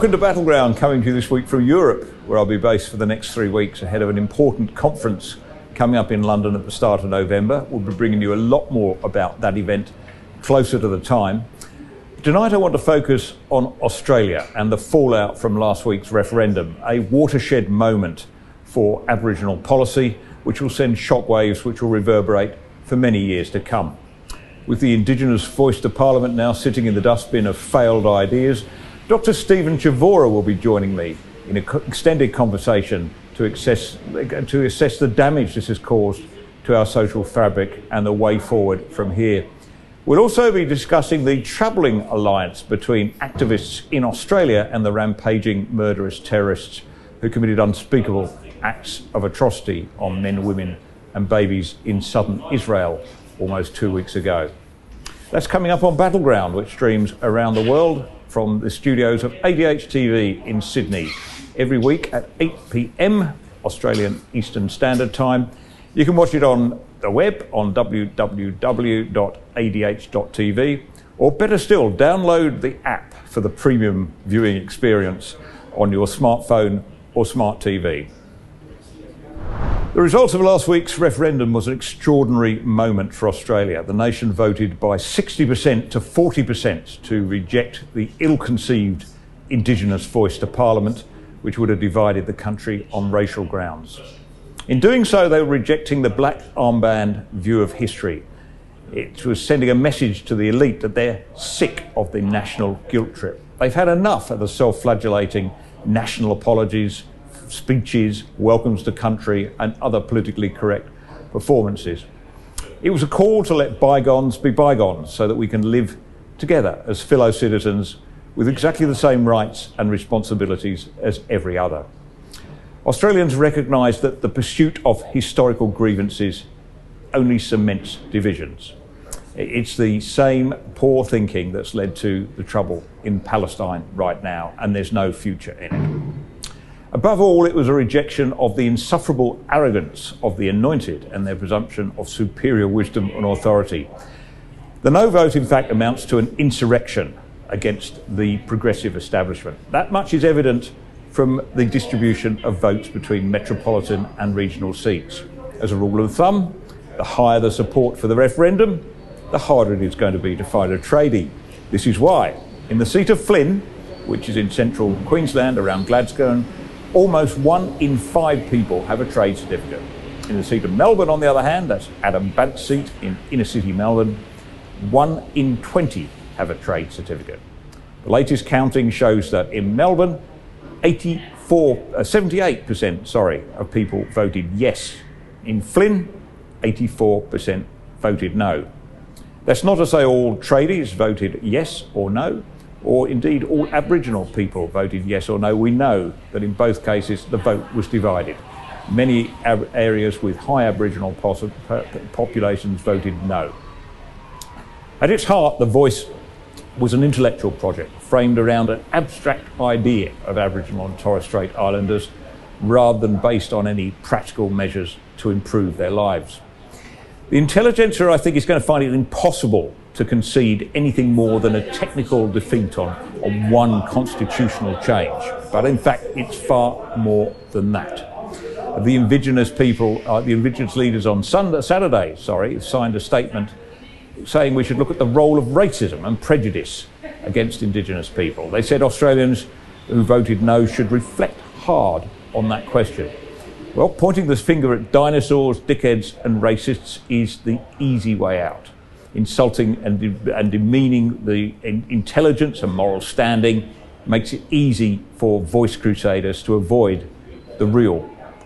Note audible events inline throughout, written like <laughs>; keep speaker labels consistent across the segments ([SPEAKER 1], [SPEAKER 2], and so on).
[SPEAKER 1] Welcome to Battleground, coming to you this week from Europe, where I'll be based for the next three weeks ahead of an important conference coming up in London at the start of November. We'll be bringing you a lot more about that event closer to the time. Tonight, I want to focus on Australia and the fallout from last week's referendum, a watershed moment for Aboriginal policy, which will send shockwaves which will reverberate for many years to come. With the Indigenous voice to Parliament now sitting in the dustbin of failed ideas, Dr. Stephen Chavura will be joining me in an extended conversation to assess, to assess the damage this has caused to our social fabric and the way forward from here. We'll also be discussing the troubling alliance between activists in Australia and the rampaging murderous terrorists who committed unspeakable acts of atrocity on men, women, and babies in southern Israel almost two weeks ago. That's coming up on Battleground, which streams around the world from the studios of ADH TV in Sydney every week at 8 pm Australian Eastern Standard Time. You can watch it on the web on www.adh.tv, or better still, download the app for the premium viewing experience on your smartphone or smart TV. The results of last week's referendum was an extraordinary moment for Australia. The nation voted by 60% to 40% to reject the ill conceived Indigenous voice to Parliament, which would have divided the country on racial grounds. In doing so, they were rejecting the black armband view of history. It was sending a message to the elite that they're sick of the national guilt trip. They've had enough of the self flagellating national apologies speeches, welcomes to country, and other politically correct performances. It was a call to let bygones be bygones so that we can live together as fellow citizens with exactly the same rights and responsibilities as every other. Australians recognise that the pursuit of historical grievances only cements divisions. It's the same poor thinking that's led to the trouble in Palestine right now, and there's no future in it. Above all, it was a rejection of the insufferable arrogance of the anointed and their presumption of superior wisdom and authority. The no vote, in fact, amounts to an insurrection against the progressive establishment. That much is evident from the distribution of votes between metropolitan and regional seats. As a rule of thumb, the higher the support for the referendum, the harder it is going to be to find a tradie. This is why, in the seat of Flynn, which is in central Queensland around Gladstone, almost one in five people have a trade certificate. In the seat of Melbourne, on the other hand, that's Adam Bandt's seat in inner city Melbourne, one in 20 have a trade certificate. The latest counting shows that in Melbourne, 84, uh, 78% sorry, of people voted yes. In Flynn, 84% voted no. That's not to say all tradies voted yes or no or indeed all Aboriginal people voted yes or no, we know that in both cases the vote was divided. Many ab- areas with high Aboriginal pos- populations voted no. At its heart, the voice was an intellectual project framed around an abstract idea of Aboriginal and Torres Strait Islanders rather than based on any practical measures to improve their lives. The intelligentsia, I think, is going to find it impossible to concede anything more than a technical defeat on, on one constitutional change. But in fact, it's far more than that. The indigenous people, uh, the indigenous leaders on Sunday, Saturday, sorry, signed a statement saying we should look at the role of racism and prejudice against indigenous people. They said Australians who voted no should reflect hard on that question. Well, pointing this finger at dinosaurs, dickheads, and racists is the easy way out.
[SPEAKER 2] Insulting and, and demeaning the in- intelligence and moral standing makes it easy for voice crusaders to avoid the real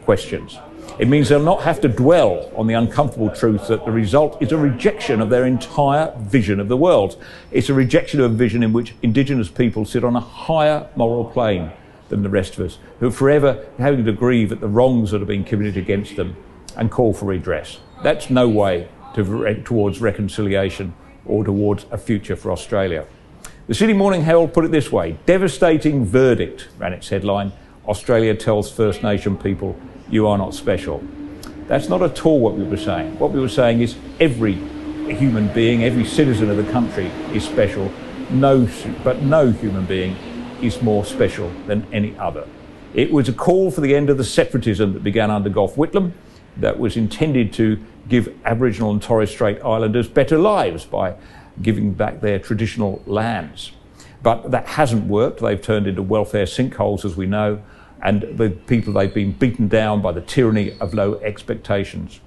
[SPEAKER 2] questions. It means they'll not have to dwell on the uncomfortable truth that the result is a rejection of their entire vision of the world. It's a rejection of a vision in which Indigenous people sit on a higher moral plane than the rest of us, who are forever having to grieve at the wrongs that have been committed against them and call for redress. That's no way to, towards reconciliation or towards a future for Australia. The Sydney Morning Herald put it this way Devastating verdict, ran its headline. Australia tells First Nation people you are not special. That's not at all what we were saying. What we were saying is every human being, every citizen of the country is special, no, but no human being is more special than any other. It was a call for the end of the separatism that began under Gough Whitlam, that was intended to give Aboriginal and Torres Strait Islanders better lives by giving back their traditional lands. But that hasn't worked. They've turned into welfare sinkholes, as we know, and the people they've been beaten down by the tyranny of low expectations.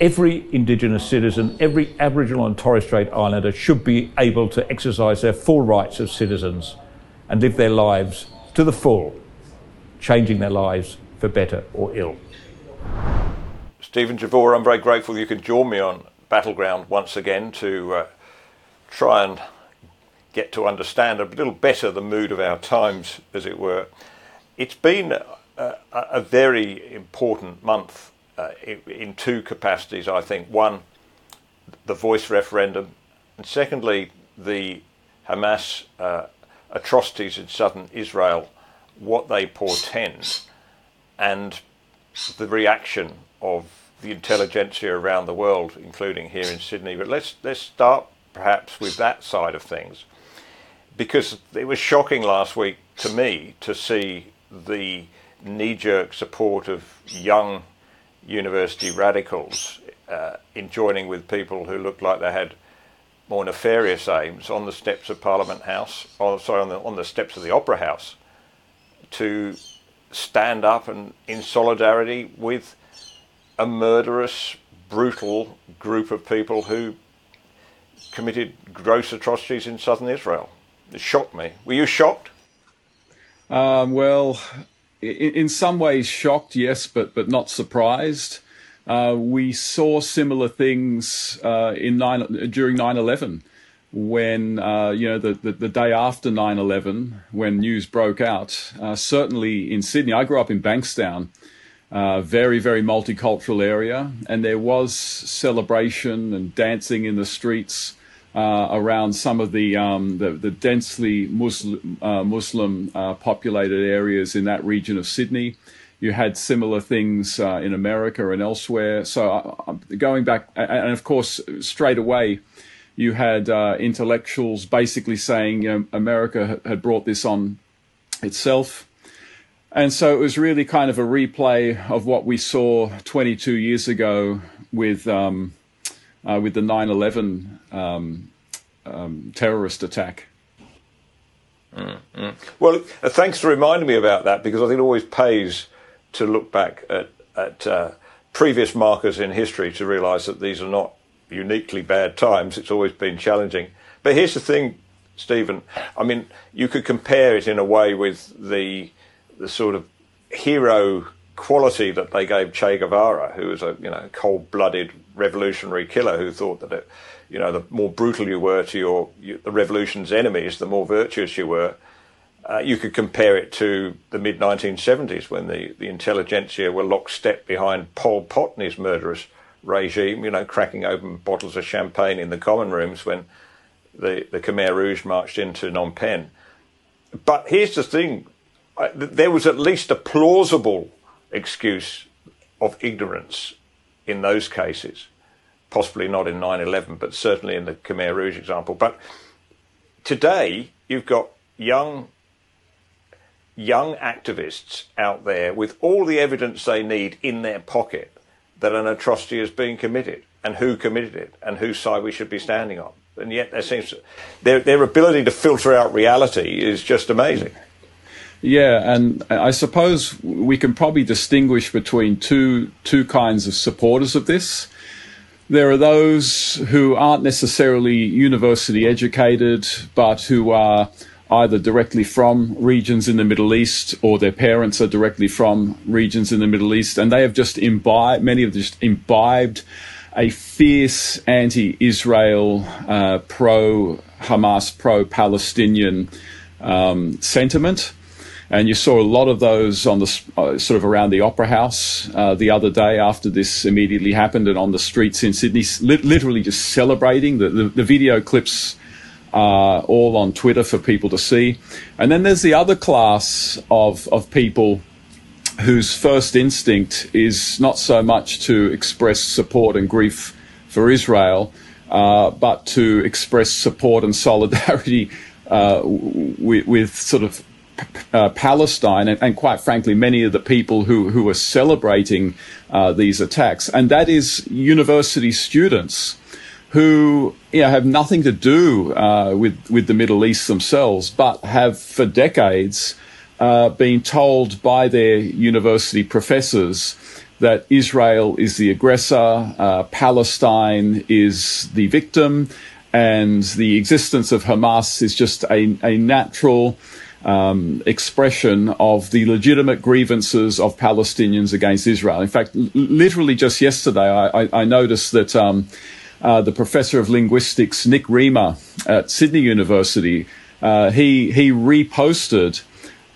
[SPEAKER 2] Every Indigenous citizen, every Aboriginal and Torres Strait Islander should be able to exercise their full rights as citizens and live their lives to the full, changing their lives for better or ill.
[SPEAKER 1] Stephen Chavura, I'm very grateful you could join me on Battleground once again to uh, try and get to understand a little better the mood of our times, as it were it's been a, a very important month uh, in two capacities, I think. One, the voice referendum, and secondly, the Hamas uh, atrocities in southern Israel, what they portend, and the reaction of the intelligentsia around the world, including here in Sydney. But let's let's start perhaps with that side of things, because it was shocking last week to me to see the knee jerk support of young university radicals uh, in joining with people who looked like they had more nefarious aims on the steps of Parliament House, or sorry, on the, on the steps of the Opera House, to stand up and in solidarity with a murderous, brutal group of people who committed gross atrocities in southern Israel. It shocked me. Were you shocked?
[SPEAKER 3] Um, well, in, some ways shocked, yes, but but not surprised. Uh, we saw similar things uh, in nine, during 9/11 when uh, you know the, the, the, day after 9/11 when news broke out. Uh, certainly in Sydney, I grew up in Bankstown, uh, very very multicultural area, and there was celebration and dancing in the streets uh, around some of the um, the, the, densely Muslim, uh, Muslim uh, populated areas in that region of Sydney. You had similar things in America and elsewhere. So going back, and of course, straight away, you had uh, intellectuals basically saying, you know, America had brought this on itself. And so it was really kind of a replay of what we saw 22 years ago with um, uh, with the 9 11 um, um, terrorist attack.
[SPEAKER 1] Mm-hmm. Well, uh, thanks for reminding me about that because I think it always pays to look back at, at uh, previous markers in history to realise that these are not uniquely bad times. It's always been challenging. But here's the thing, Stephen. I mean, you could compare it in a way with the the sort of hero quality that they gave Che Guevara, who was a you know cold-blooded revolutionary killer who thought that it, you know the more brutal you were to your you, the revolution's enemies, the more virtuous you were. Uh, you could compare it to the mid 1970s when the, the intelligentsia were lockstep behind Pol Pot and his murderous regime, you know, cracking open bottles of champagne in the common rooms when the, the Khmer Rouge marched into Phnom Penh. But here's the thing there was at least a plausible excuse of ignorance in those cases. Possibly not in 9 11, but certainly in the Khmer Rouge example. But today, you've got young, young activists out there with all the evidence they need in their pocket that an atrocity is being committed and who committed it and whose side we should be standing on. And yet, there seems their, their ability to filter out reality is just amazing.
[SPEAKER 3] Yeah, and I suppose we can probably distinguish between two two kinds of supporters of this. There are those who aren't necessarily university educated, but who are either directly from regions in the Middle East or their parents are directly from regions in the Middle East, and they have just imbibed, many have just imbibed a fierce anti Israel, uh, pro Hamas, pro Palestinian um, sentiment. And you saw a lot of those on the uh, sort of around the Opera House uh, the other day after this immediately happened, and on the streets in Sydney, li- literally just celebrating. The, the, the video clips are all on Twitter for people to see. And then there's the other class of, of people whose first instinct is not so much to express support and grief for Israel, uh, but to express support and <laughs> solidarity uh, with, with, sort of uh, Palestine and, and, quite frankly, many of the people who, who are celebrating uh, these attacks. And that is university students who you know, have nothing to do uh, with, with the Middle East themselves, but have for decades uh, been told by their university professors that Israel is the aggressor, uh, Palestine is the victim, and the existence of Hamas is just a, a natural um, expression of the legitimate grievances of Palestinians against Israel. In fact, l- literally just yesterday, I, I, I noticed that um, uh, the professor of linguistics, Nick Riemer at Sydney University, uh, he, he reposted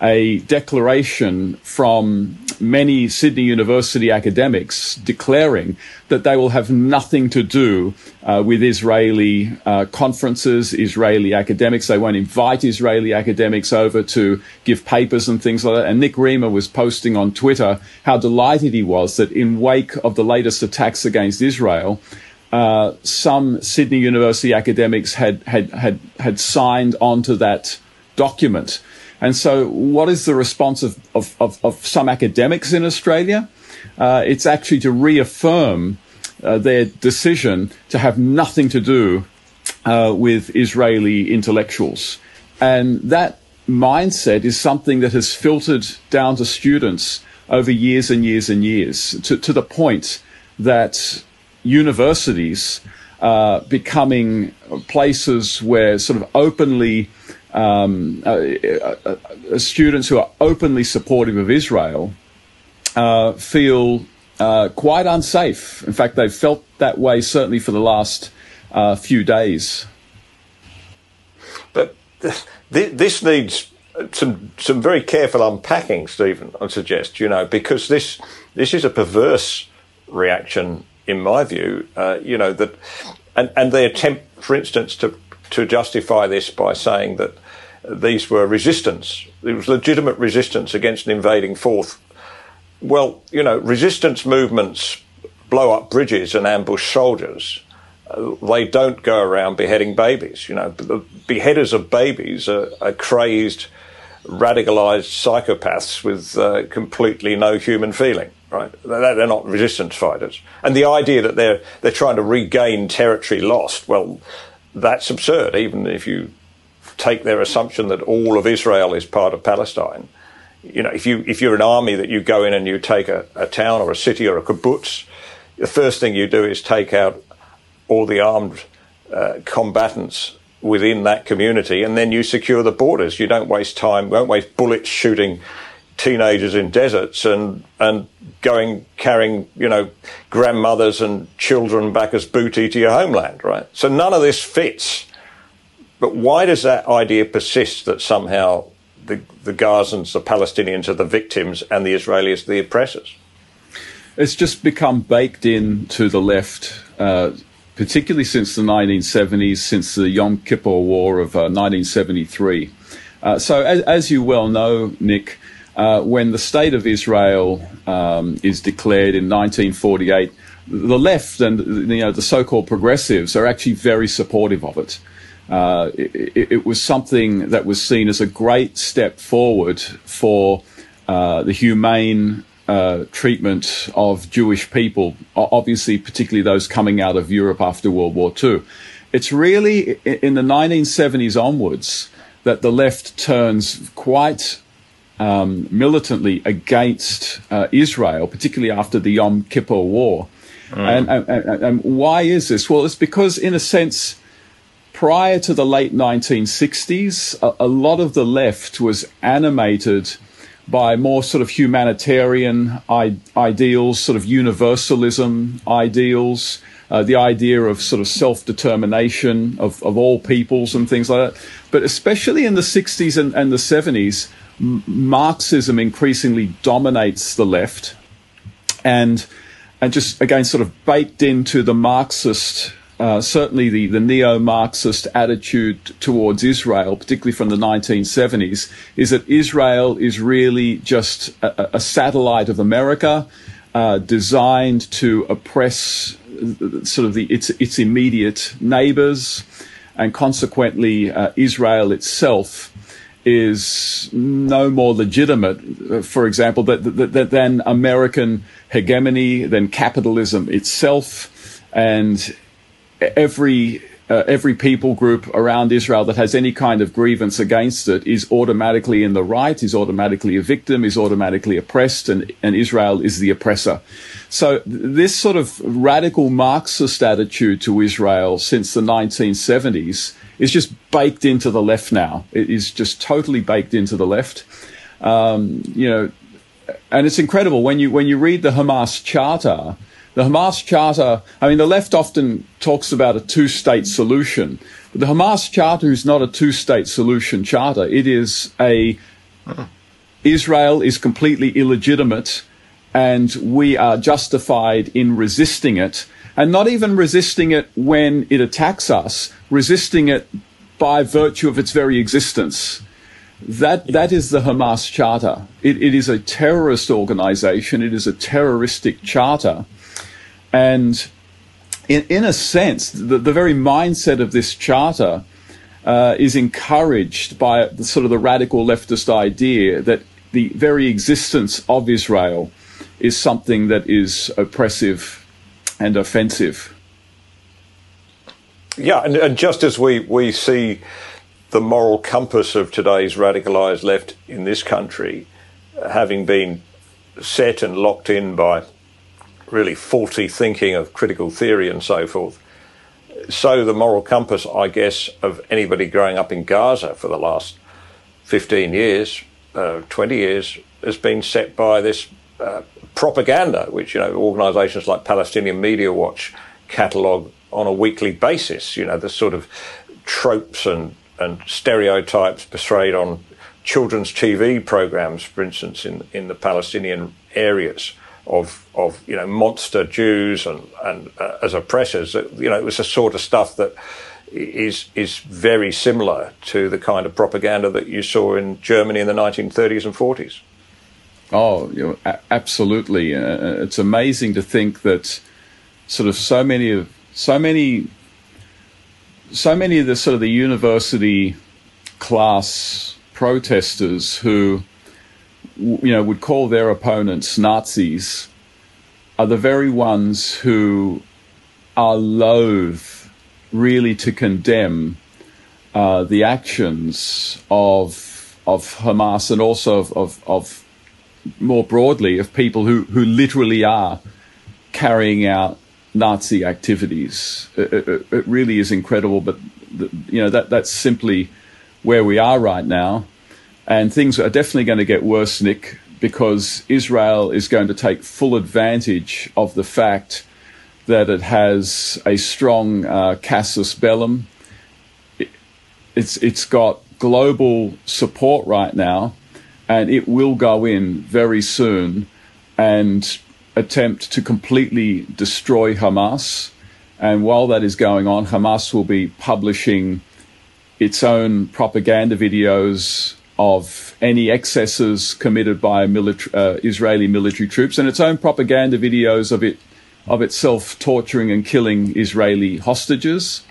[SPEAKER 3] a declaration from many Sydney University academics declaring that they will have nothing to do uh, with Israeli uh, conferences, Israeli academics. They won't invite Israeli academics over to give papers and things like that. And Nick Riemer was posting on Twitter how delighted he was that in wake of the latest attacks against Israel, uh, some Sydney University academics had, had, had, had signed onto that document. And so, what is the response of, of, of, of some academics in Australia? Uh, it's actually to reaffirm uh, their decision to have nothing to do uh, with Israeli intellectuals. And that mindset is something that has filtered down to students over years and years and years to, to the point that universities are becoming places where sort of openly um, uh, uh, uh, students who are openly supportive of Israel uh, feel uh, quite unsafe. In fact, they've felt that way certainly for the last uh, few days.
[SPEAKER 1] But th- this needs some some very careful unpacking, Stephen. I suggest you know because this this is a perverse reaction, in my view. you know that, and and they attempt, for instance, to to justify this by saying that these were resistance. There was legitimate resistance against an invading force. Well, you know, resistance movements blow up bridges and ambush soldiers. Uh, they don't go around beheading babies. You know, the beheaders of babies are, are crazed, radicalized psychopaths with uh, completely no human feeling. Right? They're not resistance fighters. And the idea that they're they're trying to regain territory lost, well, that's absurd. Even if you take their assumption that all of Israel is part of Palestine. You know, if you if you're an army that you go in and you take a, a town or a city or a kibbutz, the first thing you do is take out all the armed uh, combatants within that community, and then you secure the borders. You don't waste time, won't waste bullets shooting teenagers in deserts and and going carrying you know grandmothers and children back as booty to your homeland, right? So none of this fits but why does that idea persist that somehow the, the Gazans, the Palestinians are the victims and the Israelis the oppressors?
[SPEAKER 3] It's just become baked in to the left, uh, particularly since the 1970s, since the Yom Kippur War of uh, 1973. Uh, so, as, as, you well know, Nick, uh, when the state of Israel um, is declared in 1948, the left and you know the so-called progressives are actually very supportive of it. Uh, it, it, was something that was seen as a great step forward for uh, the humane uh, treatment of Jewish people, obviously, particularly those coming out of Europe after World War II. It's really in the 1970s onwards that the left turns quite um, militantly against uh, Israel, particularly after the Yom Kippur War. Mm. And, and, and, why is this? Well, it's because, in a sense, prior to the late 1960s, a, a, lot of the left was animated by more sort of humanitarian I- ideals, sort of universalism ideals, uh, the idea of sort of self determination of, of all peoples and things like that. But especially in the 60s and, and the 70s, Marxism increasingly dominates the left. And and just again sort of baked into the Marxist, uh, certainly the, the neo Marxist attitude towards Israel, particularly from the 1970s, is that Israel is really just a, a satellite of America. Uh, designed to oppress sort of the its its immediate neighbors, and consequently uh, Israel itself is no more legitimate, uh, for example, than American hegemony, than capitalism itself, and every uh, every people group around Israel that has any kind of grievance against it is automatically in the right, is automatically a victim, is automatically oppressed, and, and Israel is the oppressor. So this sort of radical Marxist attitude to Israel since the 1970s is just baked into the left now. It is just totally baked into the left. Um, you know, and it's incredible when you when you read the Hamas charter. The Hamas charter. I mean, the left often talks about a two-state solution, but the Hamas charter is not a two-state solution charter. It is a Israel is completely illegitimate, and we are justified in resisting it and not even resisting it when it attacks us, resisting it by virtue of its very existence. That, that is the Hamas Charter. It, it is a terrorist organization. It is a terroristic charter. And in, in a sense, the, the very mindset of this charter uh, is encouraged by the, sort of the radical leftist idea that the very existence of Israel is something that is oppressive and offensive.
[SPEAKER 1] Yeah, and, and just as we, we see the moral compass of today's radicalised left in this country having been set and locked in by really faulty thinking of critical theory and so forth. So the moral compass, I guess, of anybody growing up in Gaza for the last 15 years, uh, 20 years, has been set by this uh, propaganda, which you know organisations like Palestinian Media Watch catalogue on a weekly basis. You know the sort of tropes and and stereotypes portrayed on children's TV programs, for instance, in in the Palestinian areas of of you know monster Jews and and uh, as oppressors. You know it was the sort of stuff that is is very similar to the kind of propaganda that you saw in Germany in the 1930s and 40s.
[SPEAKER 3] Oh, you know, absolutely. Uh, uh, it's amazing to think that sort of so many of so many so many of the sort of the university class protesters who you know would call their opponents Nazis are the very ones who are loath really to condemn uh, the actions of of Hamas and also of, of, of more broadly of people who, who literally are carrying out Nazi activities. It, it, it really is incredible, but the, you know that that's simply where we are right now, and things are definitely going to get worse, Nick, because Israel is going to take full advantage of the fact that it has a strong uh, casus bellum. It, it's it's got global support right now and it will go in very soon and attempt to completely destroy Hamas. And while that is going on, Hamas will be publishing its own propaganda videos of any excesses committed by military, uh, Israeli military troops and its own propaganda videos of it of itself torturing and killing Israeli hostages.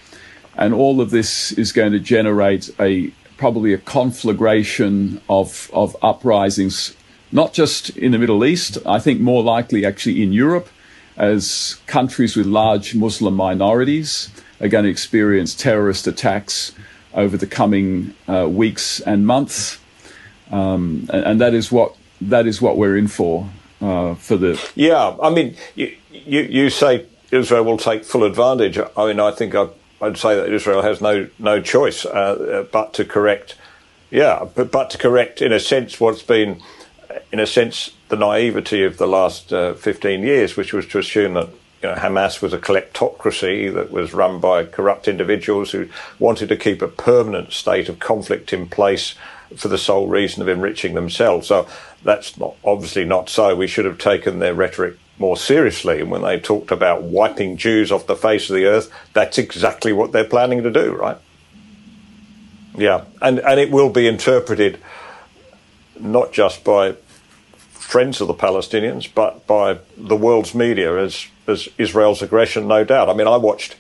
[SPEAKER 3] And all of this is going to generate a probably a conflagration of, of uprisings, not just in the Middle East, I think more likely actually in Europe, as countries with large Muslim minorities are going to experience terrorist attacks over the coming uh, weeks and months. Um, and, and, that is what that is what we're in for. uh, for the.
[SPEAKER 1] Yeah, I mean, you, you, you say Israel will take full advantage. I mean, I think I, would say that Israel has no no choice uh, uh, but to correct. Yeah, but, but to correct, in a sense, what's been, in a sense, the naivety of the last uh, 15 years, which was to assume that you know, Hamas was a kleptocracy that was run by corrupt individuals who wanted to keep a permanent state of conflict in place for the sole reason of enriching themselves. So that's not, obviously not so. We should have taken their rhetoric more seriously. And when they talked about wiping Jews off the face of the earth, that's exactly what they're planning to do, right? Yeah, and, and it will be interpreted not just by friends of the Palestinians, but by the world's media as, as Israel's aggression, no doubt. I mean, I watched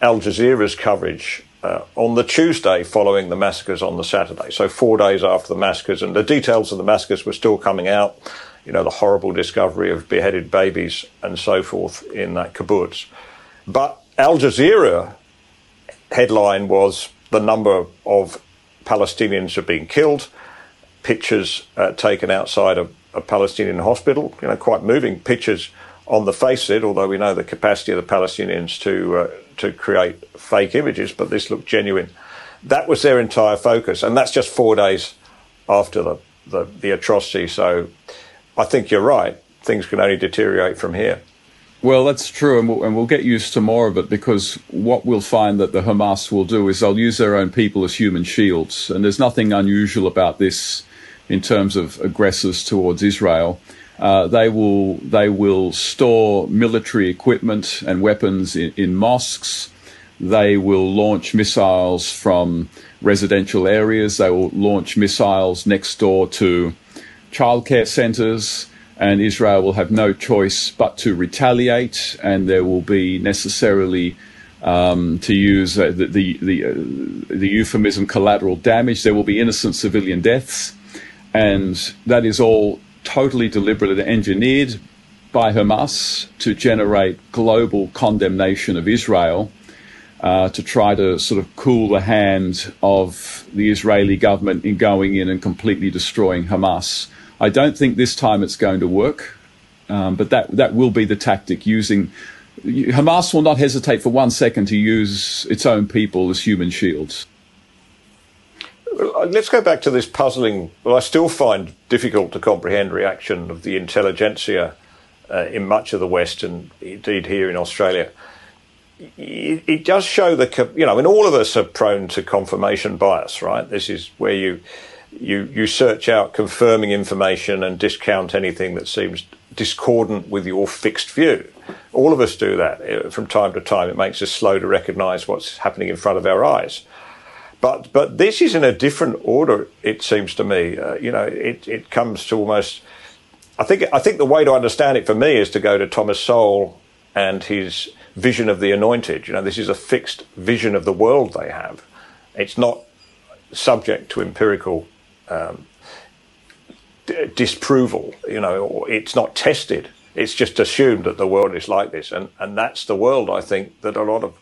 [SPEAKER 1] Al Jazeera's coverage uh, on the Tuesday following the massacres on the Saturday, so four days after the massacres, and the details of the massacres were still coming out. You know, the horrible discovery of beheaded babies and so forth in that kibbutz. But Al Jazeera headline was the number of Palestinians have been killed, pictures uh, taken outside of a Palestinian hospital, you know, quite moving pictures on the face of it, although we know the capacity of the Palestinians to uh, to create fake images, but this looked genuine. That was their entire focus, and that's just four days after the, the, the atrocity. So I think you're right. Things can only deteriorate from here.
[SPEAKER 3] Well, that's true, and we'll, and we'll, get used to more of it because what we'll find that the Hamas will do is they'll use their own people as human shields, and there's nothing unusual about this in terms of aggressors towards Israel. Uh, they will they will store military equipment and weapons in, in, mosques. They will launch missiles from residential areas. They will launch missiles next door to childcare centres, and Israel will have no choice but to retaliate. And there will be necessarily, um, to use uh, the the the, uh, the euphemism, collateral damage. There will be innocent civilian deaths, and that is all totally deliberate and engineered by Hamas to generate global condemnation of Israel, uh, to try to sort of cool the hand of the Israeli government in going in and completely destroying Hamas. I don't think this time it's going to work, um, but that that will be the tactic using. Hamas will not hesitate for one second to use its own people as human shields.
[SPEAKER 1] Uh, let's go back to this puzzling, well, I still find difficult to comprehend reaction of the intelligentsia uh, in much of the West and indeed here in Australia. It, it, does show the, you know, and all of us are prone to confirmation bias, right? This is where you, you, you search out confirming information and discount anything that seems discordant with your fixed view. All of us do that uh, from time to time. It makes us slow to recognize what's happening in front of our eyes. But but this is in a different order. It seems to me. Uh, you know, it it comes to almost. I think I think the way to understand it for me is to go to Thomas Sowell and his vision of the anointed. You know, this is a fixed vision of the world they have. It's not subject to empirical um, d- disproval. You know, it's not tested. It's just assumed that the world is like this, and and that's the world I think that a lot of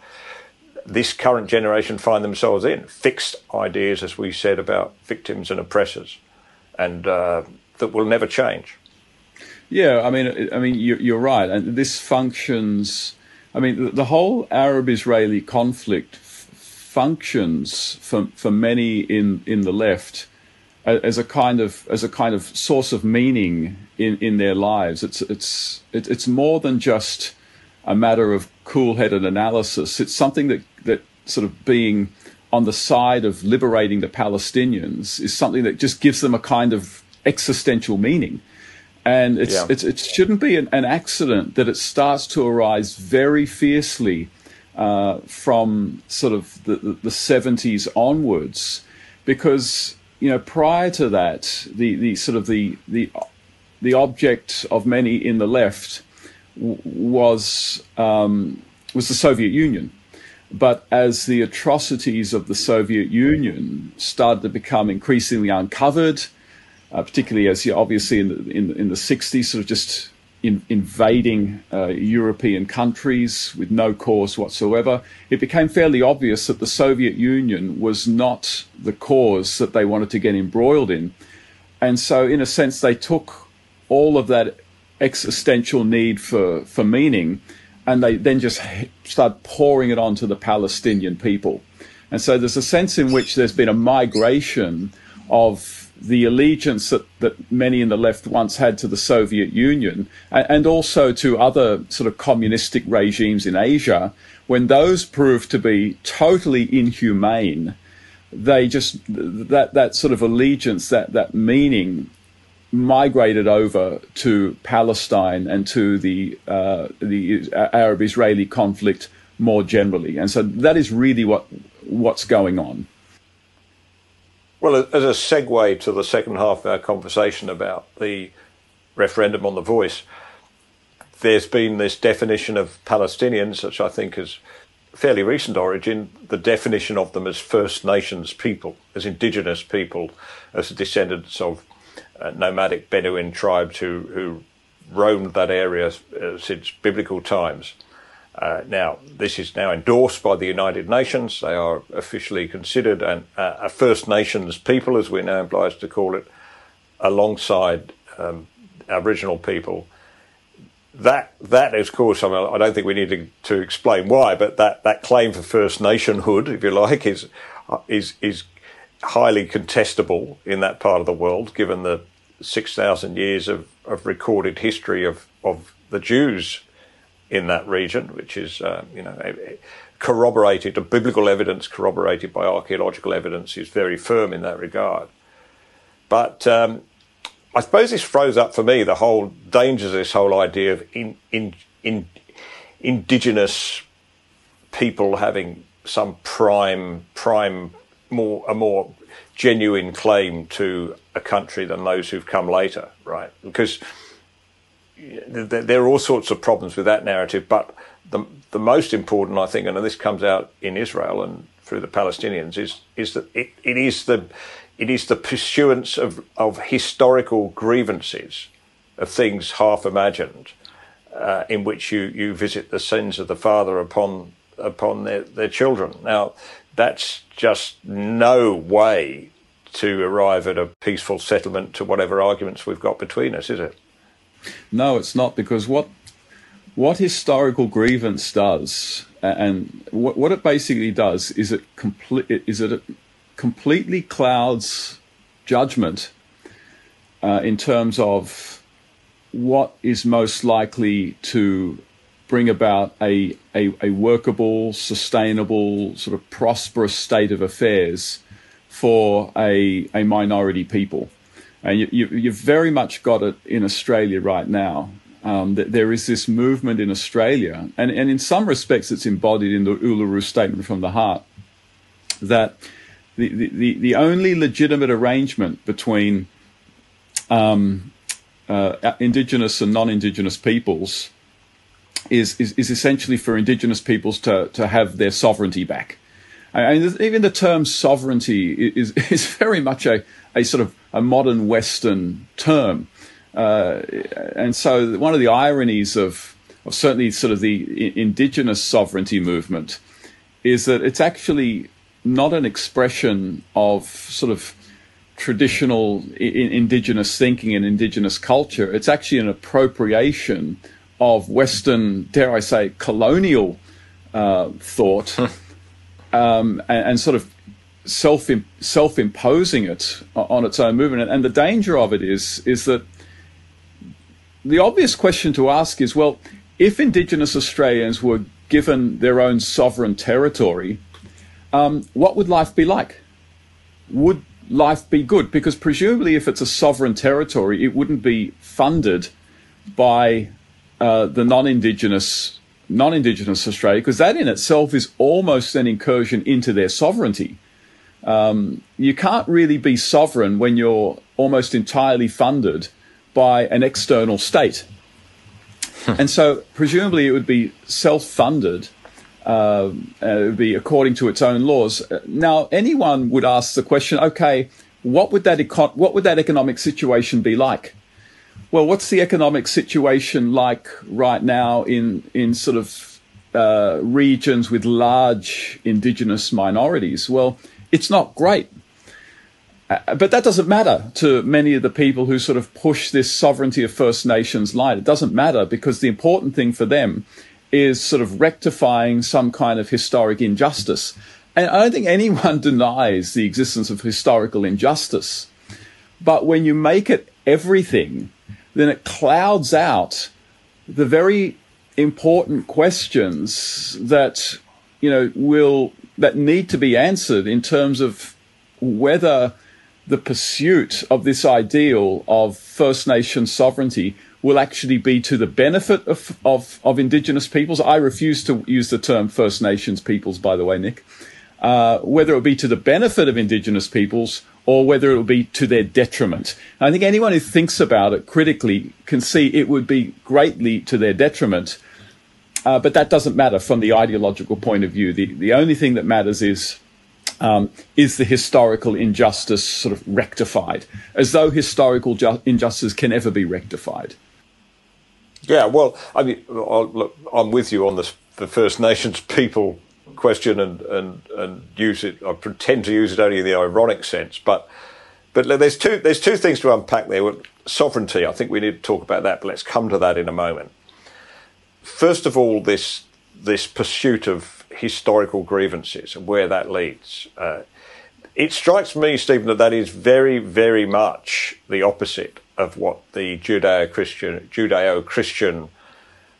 [SPEAKER 1] this current generation find themselves in fixed ideas, as we said, about victims and oppressors, and uh, that will never change.
[SPEAKER 3] Yeah, I mean, I mean, you're right, and this functions. I mean, the whole Arab-Israeli conflict functions for for many in in the left as a kind of as a kind of source of meaning in in their lives. It's it's it's more than just a matter of cool-headed analysis. It's something that that sort of being on the side of liberating the Palestinians is something that just gives them a kind of existential meaning. And it's, yeah. it's it shouldn't be an, an, accident that it starts to arise very fiercely uh, from sort of the, the, the 70s onwards, because you know prior to that, the, the sort of the the the object of many in the left was um, was the Soviet Union. But as the atrocities of the Soviet Union started to become increasingly uncovered, uh, particularly as you obviously in the, in, in the 60s, sort of just in, invading uh, European countries with no cause whatsoever, it became fairly obvious that the Soviet Union was not the cause that they wanted to get embroiled in. And so, in a sense, they took all of that existential need for, for meaning, and they then just start pouring it onto the Palestinian people. And so there's a sense in which there's been a migration of the allegiance that, that many in the left once had to the Soviet Union and, and also to other sort of communistic regimes in Asia, when those proved to be totally inhumane, they just that that sort of allegiance, that that meaning migrated over to Palestine and to the uh, the Arab-Israeli conflict more generally, and so that is really what what's going on.
[SPEAKER 1] Well, as a segue to the second half of our conversation about the referendum on the voice, there's been this definition of Palestinians, which I think is fairly recent origin, the definition of them as First Nations people, as indigenous people, as descendants of uh, nomadic Bedouin tribes who, who roamed that area uh, since biblical times. Uh, now, this is now endorsed by the United Nations. They are officially considered an, uh, a First Nations people, as we're now obliged to call it, alongside um, Aboriginal people. That that is, of course, I, don't think we need to, to, explain why, but that, that claim for First Nationhood, if you like, is is is highly contestable in that part of the world, given the 6,000 years of, of recorded history of, of the Jews in that region, which is, uh, you know, corroborated, the biblical evidence corroborated by archaeological evidence is very firm in that regard. But um, I suppose this throws up for me the whole dangers of this whole idea of in, in, in, indigenous people having some prime, prime more a more genuine claim to a country than those who've come later, right? Because there are all sorts of problems with that narrative, but the the most important, I think, and this comes out in Israel and through the Palestinians, is is that it, it is the it is the pursuance of, of historical grievances, of things half imagined, uh, in which you, you visit the sins of the father upon upon their, their children. Now, that's just no way to arrive at a peaceful settlement to whatever arguments we've got between us, is it?
[SPEAKER 3] No, it's not because what what historical grievance does, and what, what it basically does, is it complete is it completely clouds judgment uh, in terms of what is most likely to bring about a, a, a, workable, sustainable, sort of prosperous state of affairs for a, a minority people. And you, you, you've very much got it in Australia right now. Um, that there is this movement in Australia, and, and in some respects it's embodied in the Uluru Statement from the Heart, that the, the, the only legitimate arrangement between um, uh, indigenous and non-indigenous peoples is, is, is essentially for indigenous peoples to, to have their sovereignty back. And even the term sovereignty is, <laughs> is very much a, a sort of a modern Western term. Uh, and so one of the ironies of, of certainly sort of the indigenous sovereignty movement is that it's actually not an expression of sort of traditional indigenous thinking and indigenous culture. It's actually an appropriation of Western, dare I say, colonial uh, thought, um, and, and, sort of self self imposing it on its own movement. And the danger of it is is that the obvious question to ask is, well, if Indigenous Australians were given their own sovereign territory, um, what would life be like? Would life be good? Because presumably, if it's a sovereign territory, it wouldn't be funded by uh, the non-indigenous non-indigenous Australia, because that in itself is almost an incursion into their sovereignty. Um, you can't really be sovereign when you're almost entirely funded by an external state. and so, presumably, it would be self-funded. Uh, it would be according to its own laws. Now, anyone would ask the question: Okay, what would that econ- what would that economic situation be like? Well, what's the economic situation like right now in in sort of uh, regions with large indigenous minorities? Well, it's not great. uh, but that doesn't matter to many of the people who sort of push this sovereignty of First Nations line. It doesn't matter because the important thing for them is sort of rectifying some kind of historic injustice. And I don't think anyone <laughs> denies the existence of historical injustice. But when you make it everything, then it clouds out the very important questions that, you know, will, that need to be answered in terms of whether the pursuit of this ideal of First Nation sovereignty will actually be to the benefit of, of, of Indigenous peoples. I refuse to use the term First Nations peoples, by the way, Nick. Uh, whether it be to the benefit of Indigenous peoples or whether it will be to their detriment. I think anyone who thinks about it critically can see it would be greatly to their detriment. Uh, but that doesn't matter from the ideological point of view. The, the only thing that matters is um, is the historical injustice sort of rectified, as though historical ju- injustice can ever be rectified.
[SPEAKER 1] Yeah, well, I mean, look, I'm with you on this, the First Nations people question and, and, and use it. I pretend to use it only in the ironic sense, but but there's two there's two things to unpack there. Sovereignty, I think we need to talk about that, but let's come to that in a moment. First of all, this this pursuit of historical grievances and where that leads. Uh, it strikes me, Stephen, that that is very, very much the opposite of what the Judeo-Christian Judeo-Christian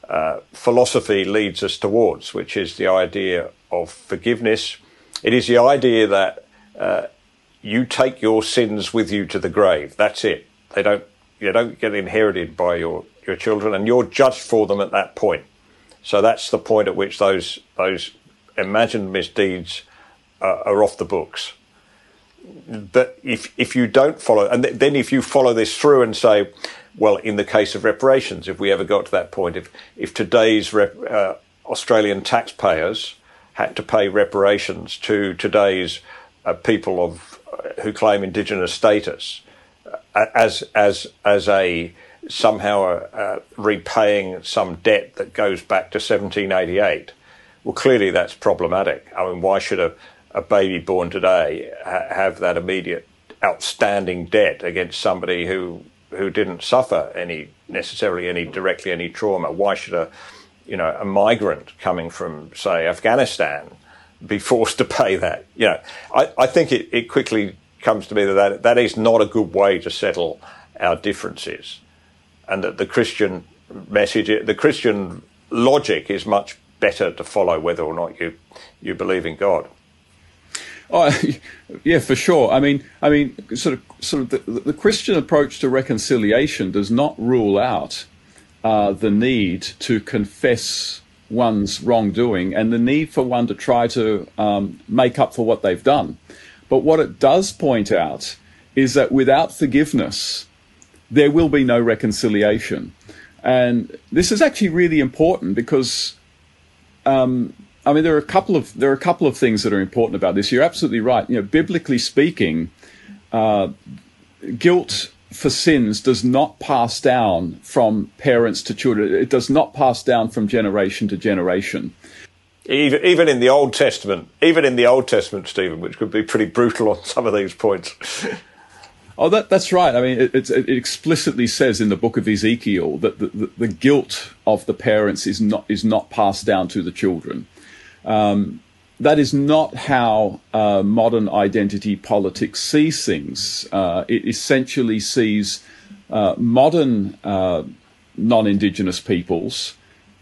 [SPEAKER 1] uh, philosophy leads us towards, which is the idea of forgiveness. It is the idea that uh, you take your sins with you to the grave. That's it. They don't you don't get inherited by your, your children, and you're judged for them at that point. So that's the point at which those those imagined misdeeds uh, are off the books. But if if you don't follow, and th- then if you follow this through and say, well, in the case of reparations, if we ever got to that point, if if today's rep, uh, Australian taxpayers had to pay reparations to today's uh, people of uh, who claim indigenous status uh, as as as a somehow uh, repaying some debt that goes back to 1788 well, clearly that's problematic. I mean, why should a, a baby born today ha- have that immediate outstanding debt against somebody who who didn't suffer any necessarily any directly any trauma? Why should a you know a migrant coming from say Afghanistan be forced to pay that? You know, I, I think it, it quickly comes to me that, that that is not a good way to settle our differences, and that the Christian message, the Christian logic is much better to follow whether or not you you believe in God.
[SPEAKER 3] Oh, <laughs> yeah, for sure. I mean, I mean, sort of, sort of, the, the Christian approach to reconciliation does not rule out uh, the need to confess one's wrongdoing and the need for one to try to um, make up for what they've done. But what it does point out is that without forgiveness, there will be no reconciliation. And this is actually really important because um, I mean, there are a couple of there are a couple of things that are important about this. You're absolutely right. You know, biblically speaking, uh, guilt for sins does not pass down from parents to children. It does not pass down from generation to generation.
[SPEAKER 1] Even, even in the Old Testament, even in the Old Testament, Stephen, which could be pretty brutal on some of these points. <laughs>
[SPEAKER 3] Oh, that, that's right. I mean, it, it, explicitly says in the book of Ezekiel that the, the, the, guilt of the parents is not is not passed down to the children. Um, that is not how uh, modern identity politics sees things. Uh, it essentially sees uh, modern uh, non-indigenous peoples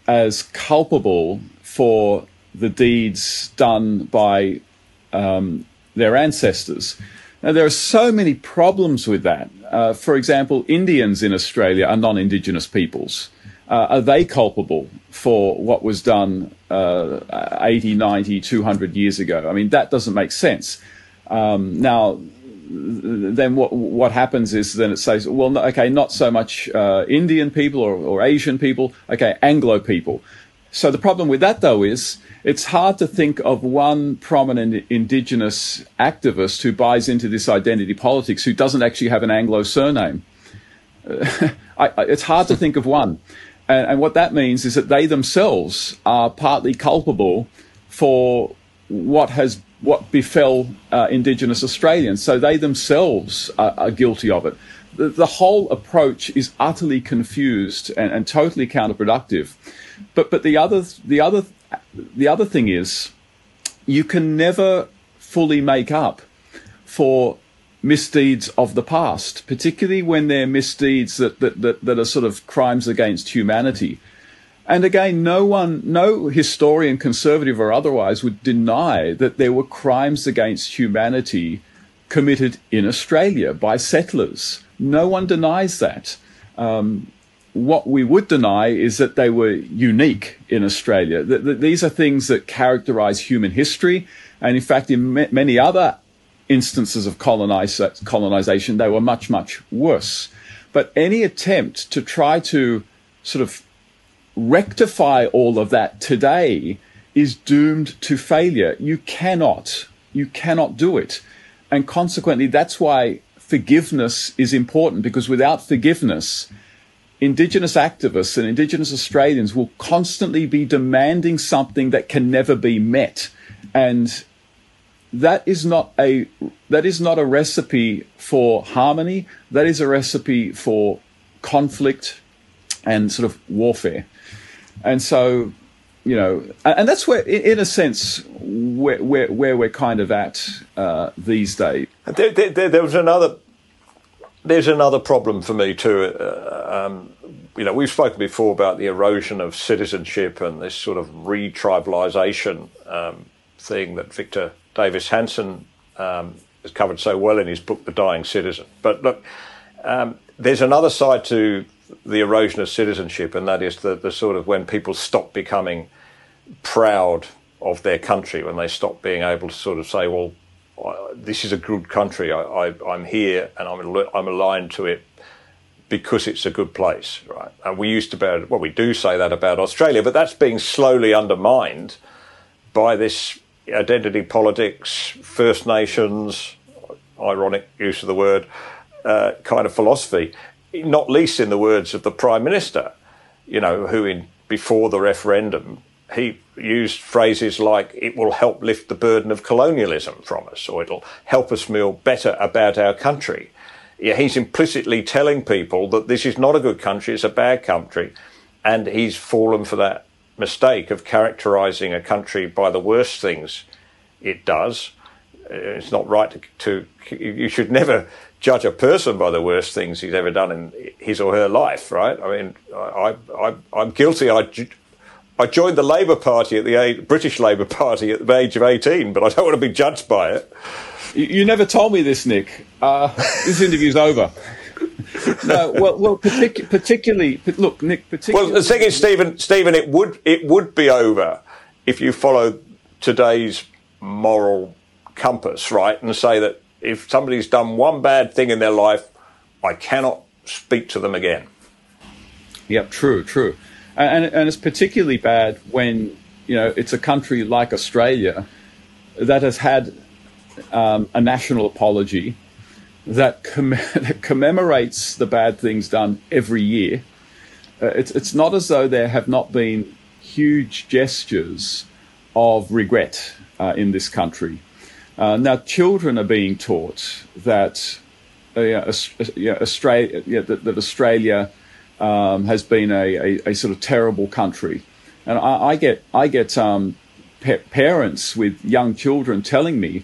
[SPEAKER 3] as culpable for the deeds done by um, their ancestors. Now, there are so many problems with that. Uh, for example, Indians in Australia are non Indigenous peoples. Uh, are they culpable for what was done uh, 80, 90, 200 years ago? I mean, that doesn't make sense. Um, now, then what what happens is then it says, well, okay, not so much uh, Indian people or, or Asian people, okay, Anglo people. So the problem with that, though, is it's hard to think of one prominent indigenous activist who buys into this identity politics who doesn't actually have an Anglo surname. <laughs> I, it's hard to think of one. And, and, what that means is that they themselves are partly culpable for what has what befell uh, Indigenous Australians. So they themselves are, are guilty of it. The, the, whole approach is utterly confused and, and totally counterproductive. But but the other the other the other thing is you can never fully make up for misdeeds of the past, particularly when they're misdeeds that, that, that, that, are sort of crimes against humanity. And again, no one, no historian, conservative or otherwise, would deny that there were crimes against humanity committed in Australia by settlers. No one denies that. Um, what we would deny is that they were unique in Australia. That, these are things that characterize human history. And in fact, in ma- many other instances of colonization, they were much, much worse. But any attempt to try to sort of rectify all of that today is doomed to failure. You cannot, you cannot do it. And consequently, that's why forgiveness is important because without forgiveness, Indigenous activists and Indigenous Australians will constantly be demanding something that can never be met. And that is not a that is not a recipe for harmony. That is a recipe for conflict and sort of warfare. And so, you know, and that's where, in a sense, where where, where we're kind of at uh, these days.
[SPEAKER 1] There, there, there was another there's another problem for me too. Uh, um, you know, we've spoken before about the erosion of citizenship and this sort of re-tribalisation um, thing that Victor Davis Hanson um, has covered so well in his book, The Dying Citizen. But look, um, there's another side to the erosion of citizenship, and that is the, the sort of when people stop becoming proud of their country, when they stop being able to sort of say, well, this is a good country. I, am here and I'm, I'm aligned to it because it's a good place, right? And we used to, about, well, we do say that about Australia, but that's being slowly undermined by this identity politics, First Nations, ironic use of the word, uh, kind of philosophy, not least in the words of the Prime Minister, you know, who in before the referendum he used phrases like it will help lift the burden of colonialism from us or it'll help us feel better about our country. Yeah, he's implicitly telling people that this is not a good country, it's a bad country, and he's fallen for that mistake of characterizing a country by the worst things it does. It's not right to, to you should never judge a person by the worst things he's ever done in his or her life, right? I mean, I, I, I'm guilty. I, I joined the Labour Party at the age, British Labour <laughs> Party at the age of 18, but I don't want to be judged by it.
[SPEAKER 3] You, never told me this, Nick. Uh, this interview's over. <laughs> no, well, well, partic- particularly, look, Nick. Particularly,
[SPEAKER 1] well, the thing is, Stephen, Stephen, it would it would be over if you follow today's moral compass, right, and say that if somebody's done one bad thing in their life, I cannot speak to them again.
[SPEAKER 3] Yep, true, true and, and it's particularly bad when you know it's a country like Australia that has had um, a national apology that, comm- <laughs> that, commemorates the bad things done every year. Uh, it's, it's not as though there have not been huge gestures of regret uh, in this country. Uh, now, children are being taught that uh, Australia, that, that Australia um, has been a, a, a, sort of terrible country. And I, I get, I get um, pa- parents with young children telling me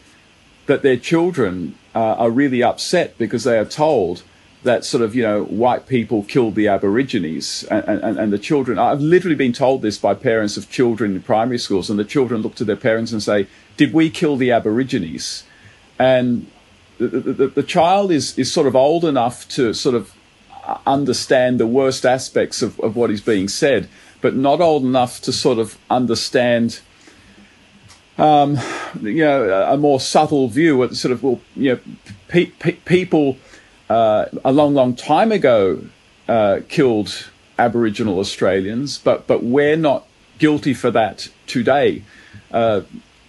[SPEAKER 3] that their children uh, are really upset because they are told that sort of, you know, white people killed the Aborigines. And, and, and the children, I've literally been told this by parents of children in primary schools, and the children look to their parents and say, Did we kill the Aborigines? And the, the, the, child is, is sort of old enough to sort of understand the worst aspects of, of what is being said, but not old enough to sort of understand. Um, you know, a more subtle view, sort of, well, you know, pe- pe- people uh, a long, long time ago uh, killed Aboriginal Australians, but but we're not guilty for that today. Uh,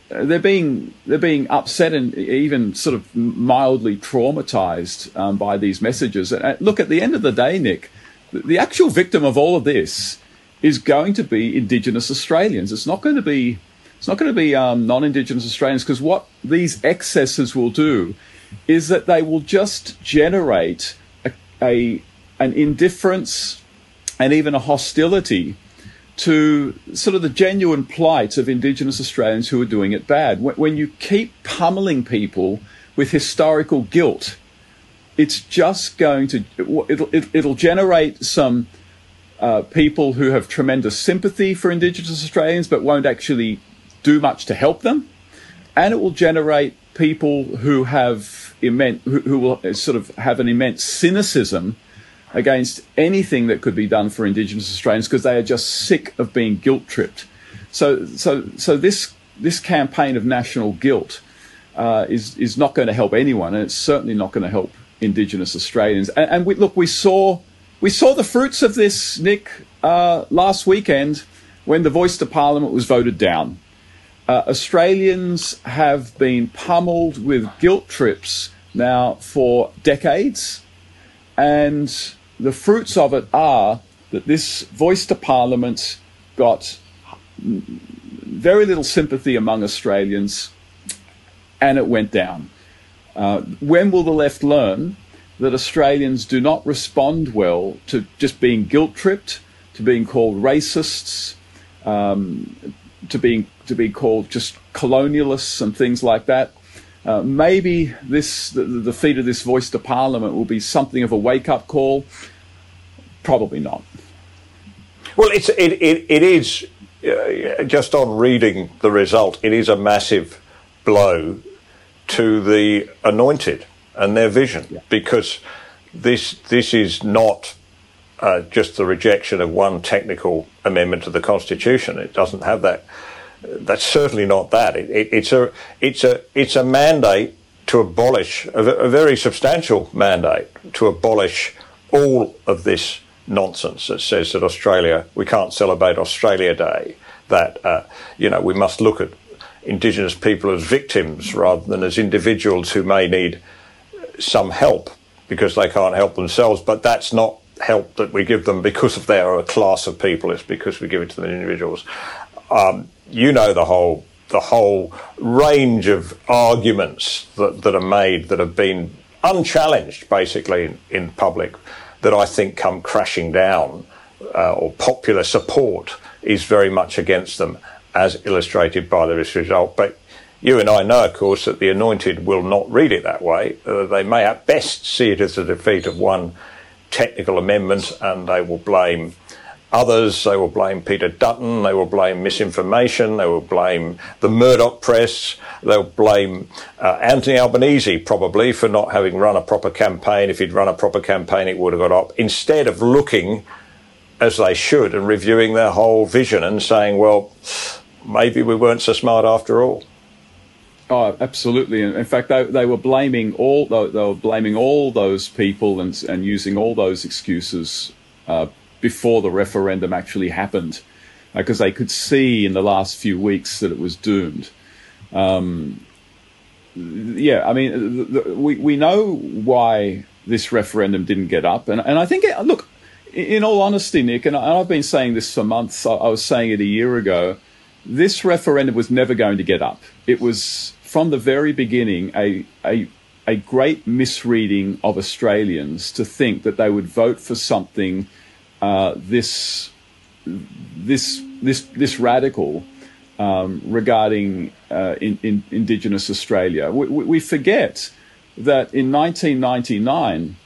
[SPEAKER 3] they're being they're being upset and even sort of mildly traumatized um, by these messages. And look, at the end of the day, Nick, the actual victim of all of this is going to be Indigenous Australians. It's not going to be It's not going to be um, non Indigenous Australians because what these excesses will do is that they will just generate a, a an indifference and even a hostility to sort of the genuine plight of Indigenous Australians who are doing it bad. When you keep pummeling people with historical guilt, it's just going to it'll it'll generate some uh, people who have tremendous sympathy for Indigenous Australians but won't actually do much to help them, and it will generate people who have immense who, who will sort of have an immense cynicism against anything that could be done for Indigenous Australians because they are just sick of being guilt tripped. So, so, so this this campaign of national guilt uh, is is not going to help anyone, and it's certainly not going to help Indigenous Australians. And, and we, look, we saw we saw the fruits of this, Nick, uh, last weekend when the voice to Parliament was voted down. Uh, Australians have been pummeled with guilt trips now for decades, and the fruits of it are that this voice to Parliament got very little sympathy among Australians, and it went down. Uh, when will the left learn that Australians do not respond well to just being guilt tripped, to being called racists, um, to being to be called just colonialists and things like that? Uh, maybe this the, the defeat of this voice to Parliament will be something of a wake up call. Probably not.
[SPEAKER 1] Well, it's it it, it is uh, just on reading the result. It is a massive blow to the anointed and their vision yeah. because this this is not uh, just the rejection of one technical amendment to the constitution. It doesn't have that that's certainly not that. It, it, it's a it's a it's a mandate to abolish a, a, very substantial mandate to abolish all of this nonsense that says that Australia we can't celebrate Australia Day. That uh, you know we must look at Indigenous people as victims rather than as individuals who may need some help because they can't help themselves. But that's not help that we give them because of they are a class of people. It's because we give it to the individuals. Um, you know the whole the whole range of arguments that, that are made that have been unchallenged basically in, in public that I think come crashing down uh, or popular support is very much against them as illustrated by this result. But you and I know, of course, that the anointed will not read it that way. Uh, they may at best see it as a defeat of one technical amendment and they will blame Others, they will blame Peter Dutton, they will blame misinformation, they will blame the Murdoch press, they'll blame uh, Anthony Albanese probably for not having run a proper campaign. If he'd run a proper campaign, it would have got up. Instead of looking as they should and reviewing their whole vision and saying, well, maybe we weren't so smart after all.
[SPEAKER 3] Oh, absolutely. In fact, they, they were blaming all they were blaming all those people and and using all those excuses uh, before the referendum actually happened, because uh, they could see in the last few weeks that it was doomed. Um, yeah, I mean, the, the, we we know why this referendum didn't get up, and and I think it, look, in all honesty, Nick, and I've been saying this for months. I was saying it a year ago. This referendum was never going to get up. It was from the very beginning a a a great misreading of Australians to think that they would vote for something uh, this this this this radical um, regarding uh, in, in Indigenous Australia. We, we, forget that in 1999,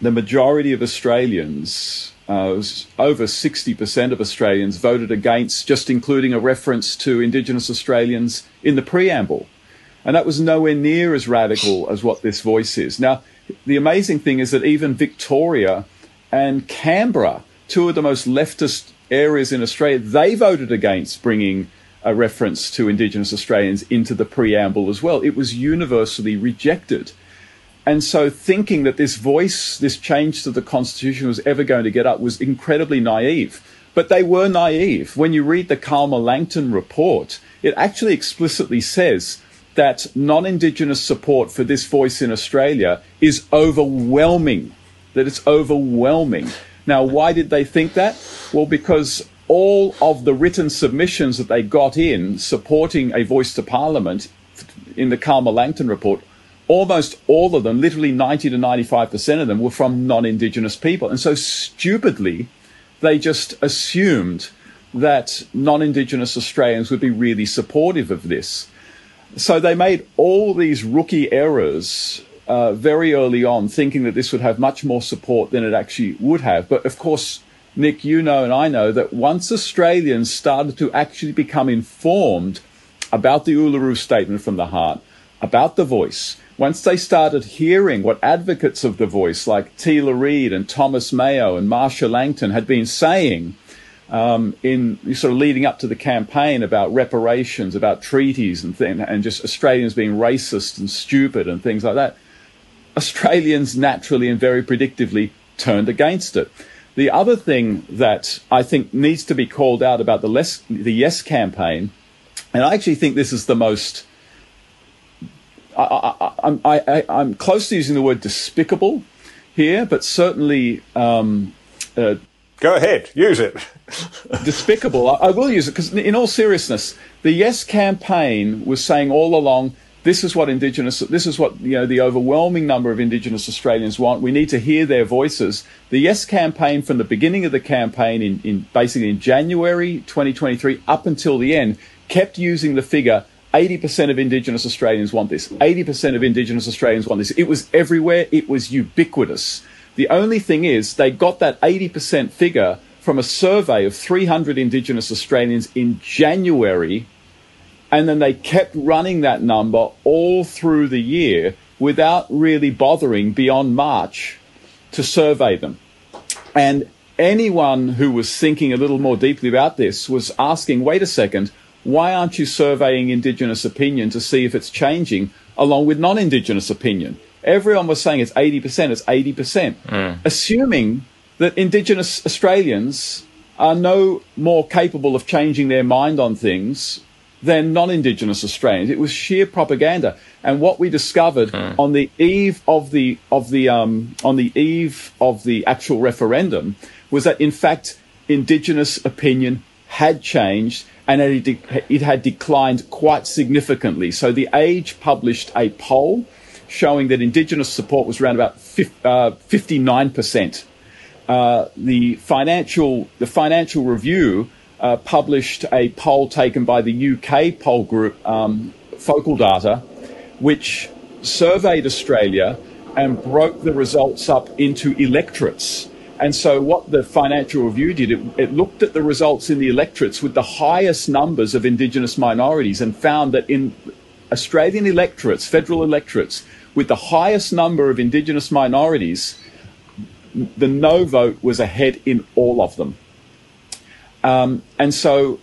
[SPEAKER 3] the majority of Australians, uh, over 60% of Australians, voted against just including a reference to Indigenous Australians in the preamble. And that was nowhere near as radical as what this voice is. Now, the amazing thing is that even Victoria and Canberra two of the most leftist areas in Australia, they voted against bringing a reference to Indigenous Australians into the preamble as well. It was universally rejected. And so thinking that this voice, this change to the Constitution was ever going to get up was incredibly naive. But they were naive. When you read the Calma Langton report, it actually explicitly says that non Indigenous support for this voice in Australia is overwhelming. That it's overwhelming. Now, why did they think that? Well, because all of the written submissions that they got in supporting a voice to parliament in the Calma Langton report, almost all of them, literally 90 to 95% of them, were from non Indigenous people. And so stupidly, they just assumed that non Indigenous Australians would be really supportive of this. So they made all these rookie errors uh, very early on, thinking that this would have much more support than it actually would have. But of course, Nick, you know and I know that once Australians started to actually become informed about the Uluru Statement from the Heart, about the voice, once they started hearing what advocates of the voice like Teela Reid and Thomas Mayo and Marcia Langton had been saying um, in sort of leading up to the campaign about reparations, about treaties and and just Australians being racist and stupid and things like that, Australians naturally and very predictively turned against it. The other thing that I think needs to be called out about the, less, the Yes campaign, and I actually think this is the most I, am close to using the word despicable here, but certainly. Um,
[SPEAKER 1] uh, Go ahead, use it. <laughs>
[SPEAKER 3] despicable. I, I, will use it because, in all seriousness, the Yes campaign was saying all along this is what Indigenous, this is what you know the overwhelming number of Indigenous Australians want. We need to hear their voices. The Yes campaign, from the beginning of the campaign in, in basically in January 2023 up until the end, kept using the figure 80% of Indigenous Australians want this. 80% of Indigenous Australians want this. It was everywhere. It was ubiquitous. The only thing is, they got that 80% figure from a survey of 300 Indigenous Australians in January, and then they kept running that number all through the year without really bothering beyond March to survey them. And anyone who was thinking a little more deeply about this was asking, wait a second, why aren't you surveying Indigenous opinion to see if it's changing along with non Indigenous opinion? Everyone was saying it's 80%, it's 80%, mm. assuming that Indigenous Australians are no more capable of changing their mind on things than non-Indigenous Australians. It was sheer propaganda. And what we discovered mm. on the eve of the of the um, on the eve of the actual referendum was that in fact Indigenous opinion had changed and it had declined quite significantly. So the Age published a poll showing that Indigenous support was around about 59%. Uh, uh, the financial the financial review uh, published a poll taken by the UK poll group um, Focal Data, which surveyed Australia and broke the results up into electorates. And so, what the Financial Review did, it, it, looked at the results in the electorates with the highest numbers of Indigenous minorities and found that in Australian electorates, federal electorates, with the highest number of Indigenous minorities, the no vote was ahead in all of them. Um, and so,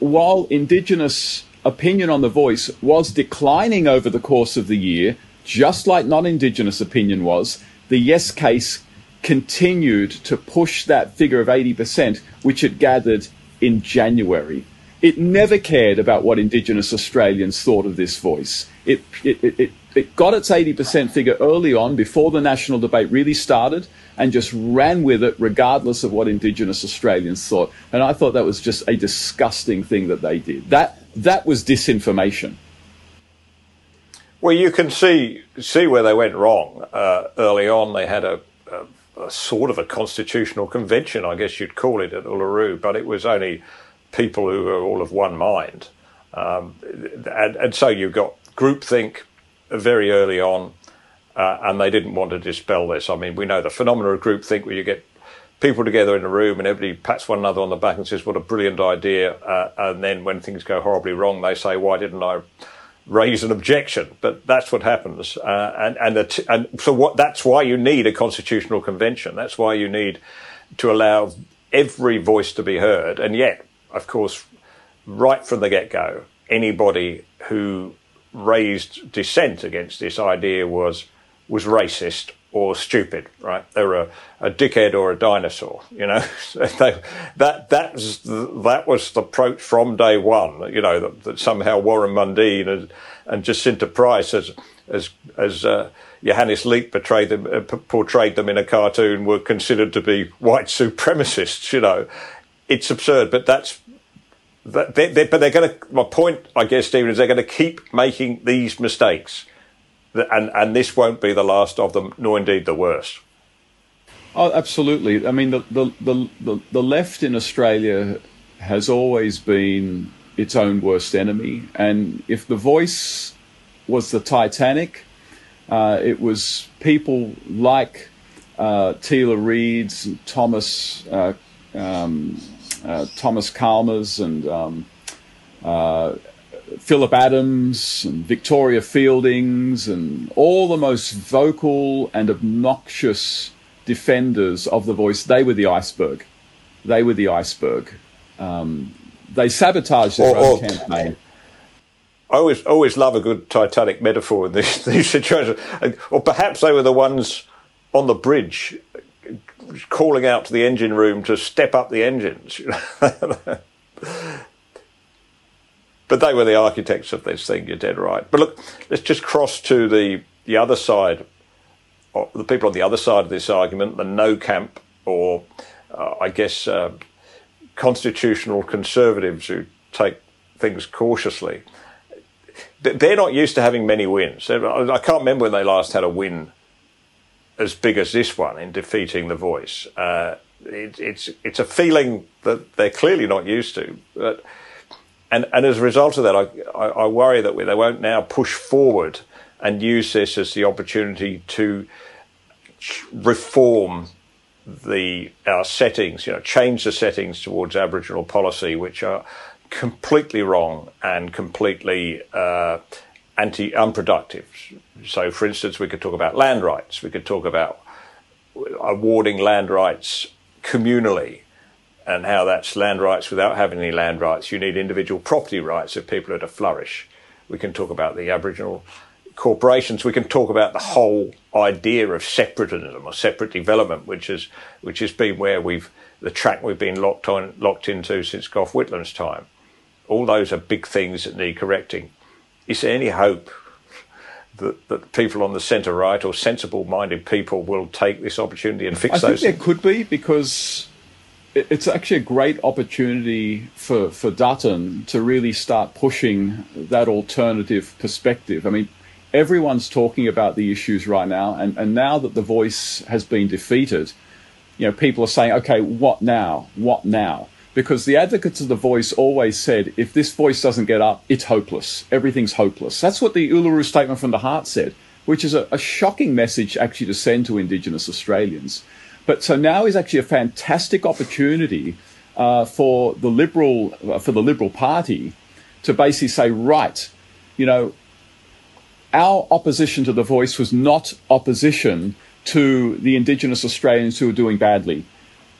[SPEAKER 3] while Indigenous opinion on the voice was declining over the course of the year, just like non Indigenous opinion was, the yes case continued to push that figure of 80%, which it gathered in January. It never cared about what Indigenous Australians thought of this voice. It, it, it, it got its 80% figure early on before the national debate really started and just ran with it regardless of what Indigenous Australians thought. And I thought that was just a disgusting thing that they did. That, that was disinformation.
[SPEAKER 1] Well, you can see see where they went wrong. Uh, early on, they had a, a sort of a constitutional convention, I guess you'd call it, at Uluru, but it was only people who were all of one mind. Um, and, and, so you got groupthink very early on, uh, and they didn't want to dispel this. I mean, we know the phenomenon of groupthink where you get people together in a room and everybody pats one another on the back and says, What a brilliant idea. Uh, and then when things go horribly wrong, they say, Why didn't I? Raise an objection, but that's what happens. Uh, and and, t- and so what? That's why you need a constitutional convention. That's why you need to allow every voice to be heard. And yet, of course, right from the get go, anybody who raised dissent against this idea was was racist or stupid, right? They were a, a dickhead or a dinosaur, you know. <laughs> they, that that was the, that was the approach from day one, you know. That, that somehow Warren Mundine and, and Jacinta Price, as as as uh, Johannes Leak portrayed them uh, portrayed them in a cartoon, were considered to be white supremacists, you know. it's absurd, but that's that. They, they, but they're going to. My point, I guess, Stephen, is they're going to keep making these mistakes, and and this won't be the last of them, nor indeed the worst.
[SPEAKER 3] Oh, absolutely. I mean, the the the, the, left in Australia has always been its own worst enemy, and if the voice was the Titanic, uh, it was people like uh, Teela Reid's, and Thomas uh, um, uh, Thomas Chalmers, and um, Phillip Adams, and Victoria Fieldings, and all the most vocal and obnoxious defenders of the voice. They were the iceberg. They were the iceberg. Um, they sabotaged their or, own or, campaign.
[SPEAKER 1] I always always love a good Titanic metaphor in these, <laughs> these situations. Or perhaps they were the ones on the bridge calling out to the engine room to step up the engines. <laughs> but they were the architects of this thing, you're dead right. But look, let's just cross to the, the other side, the people on the other side of this argument, the no camp, or uh, I guess uh, constitutional conservatives who take things cautiously. They're not used to having many wins. I can't remember when they last had a win as big as this one in defeating the voice. Uh, it, it's it's a feeling that they're clearly not used to. But, and and as a result of that, I, I, I worry that we, they won't now push forward and use this as the opportunity to reform the our settings, you know, change the settings towards Aboriginal policy, which are completely wrong and completely uh, anti unproductive. So, for instance, we could talk about land rights. We could talk about awarding land rights communally and how that's land rights without having any land rights. You need individual property rights if people are to flourish. We can talk about the Aboriginal corporations. We can talk about the whole idea of separatism or separate development, which is which has been where we've the track we've been locked on locked into since Gough Whitlam's time. All those are big things that need correcting. Is there any hope that, that people on the centre right or sensible minded people will take this opportunity and fix
[SPEAKER 3] I
[SPEAKER 1] those?
[SPEAKER 3] I think there could be because it's actually a great opportunity for, for Dutton to really start pushing that alternative perspective. I mean, everyone's talking about the issues right now, and, and now that the voice has been defeated, you know, people are saying, okay, what now? What now? because the advocates of the voice always said, if this voice doesn't get up, it's hopeless. Everything's hopeless. That's what the Uluru Statement from the Heart said, which is a, a shocking message actually to send to Indigenous Australians. But so now is actually a fantastic opportunity uh, for the Liberal uh, for the Liberal Party to basically say, right, you know, our opposition to the voice was not opposition to the Indigenous Australians who are doing badly.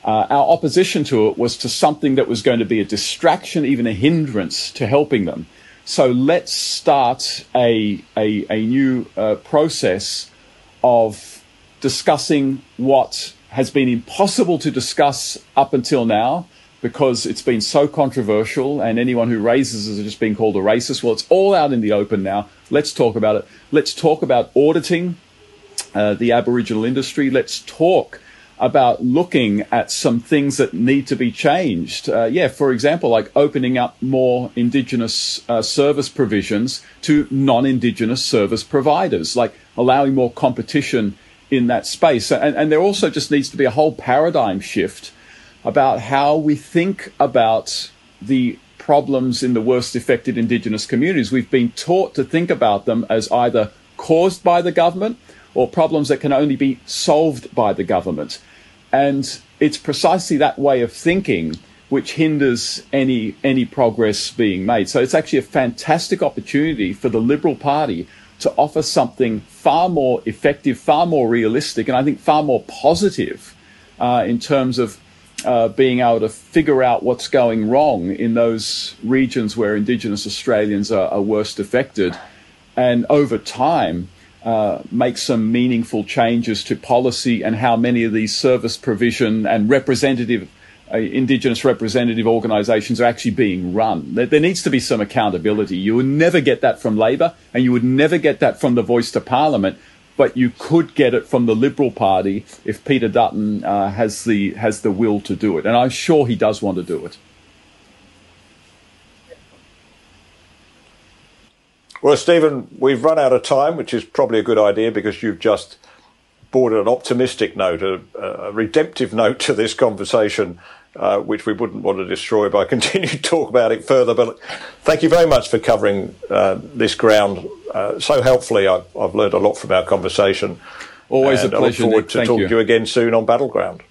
[SPEAKER 3] Uh, our opposition to it was to something that was going to be a distraction, even a hindrance to helping them. So let's start a, a, a new uh, process of discussing what has been impossible to discuss up until now because it's been so controversial and anyone who raises it has just been called a racist. Well, it's all out in the open now. Let's talk about it. Let's talk about auditing uh, the Aboriginal industry. Let's talk about looking at some things that need to be changed. Uh, yeah, for example, like opening up more Indigenous uh, service provisions to non Indigenous service providers, like allowing more competition in that space. And, and there also just needs to be a whole paradigm shift about how we think about the problems in the worst affected Indigenous communities. We've been taught to think about them as either caused by the government or problems that can only be solved by the government. And it's precisely that way of thinking which hinders any any progress being made. So it's actually a fantastic opportunity for the Liberal Party to offer something far more effective, far more realistic, and I think far more positive uh, in terms of uh, being able to figure out what's going wrong in those regions where Indigenous Australians are, are worst affected, and over time uh, make some meaningful changes to policy and how many of these service provision and representative Indigenous representative organisations are actually being run. There, there, needs to be some accountability. You would never get that from Labor, and you would never get that from the voice to Parliament. but you could get it from the Liberal Party if Peter Dutton uh, has the has the will to do it, and I'm sure he does want to do it.
[SPEAKER 1] Well, Stephen, we've run out of time, which is probably a good idea because you've just brought an optimistic note, a, a redemptive note to this conversation, uh, which we wouldn't want to destroy by <laughs> continuing to talk about it further. But thank you very much for covering uh, this ground uh, so helpfully. I've, I've, learned a lot from our conversation.
[SPEAKER 3] Always a pleasure.
[SPEAKER 1] I look forward
[SPEAKER 3] Nick.
[SPEAKER 1] to
[SPEAKER 3] thank
[SPEAKER 1] talking
[SPEAKER 3] you.
[SPEAKER 1] to you again soon on Battleground.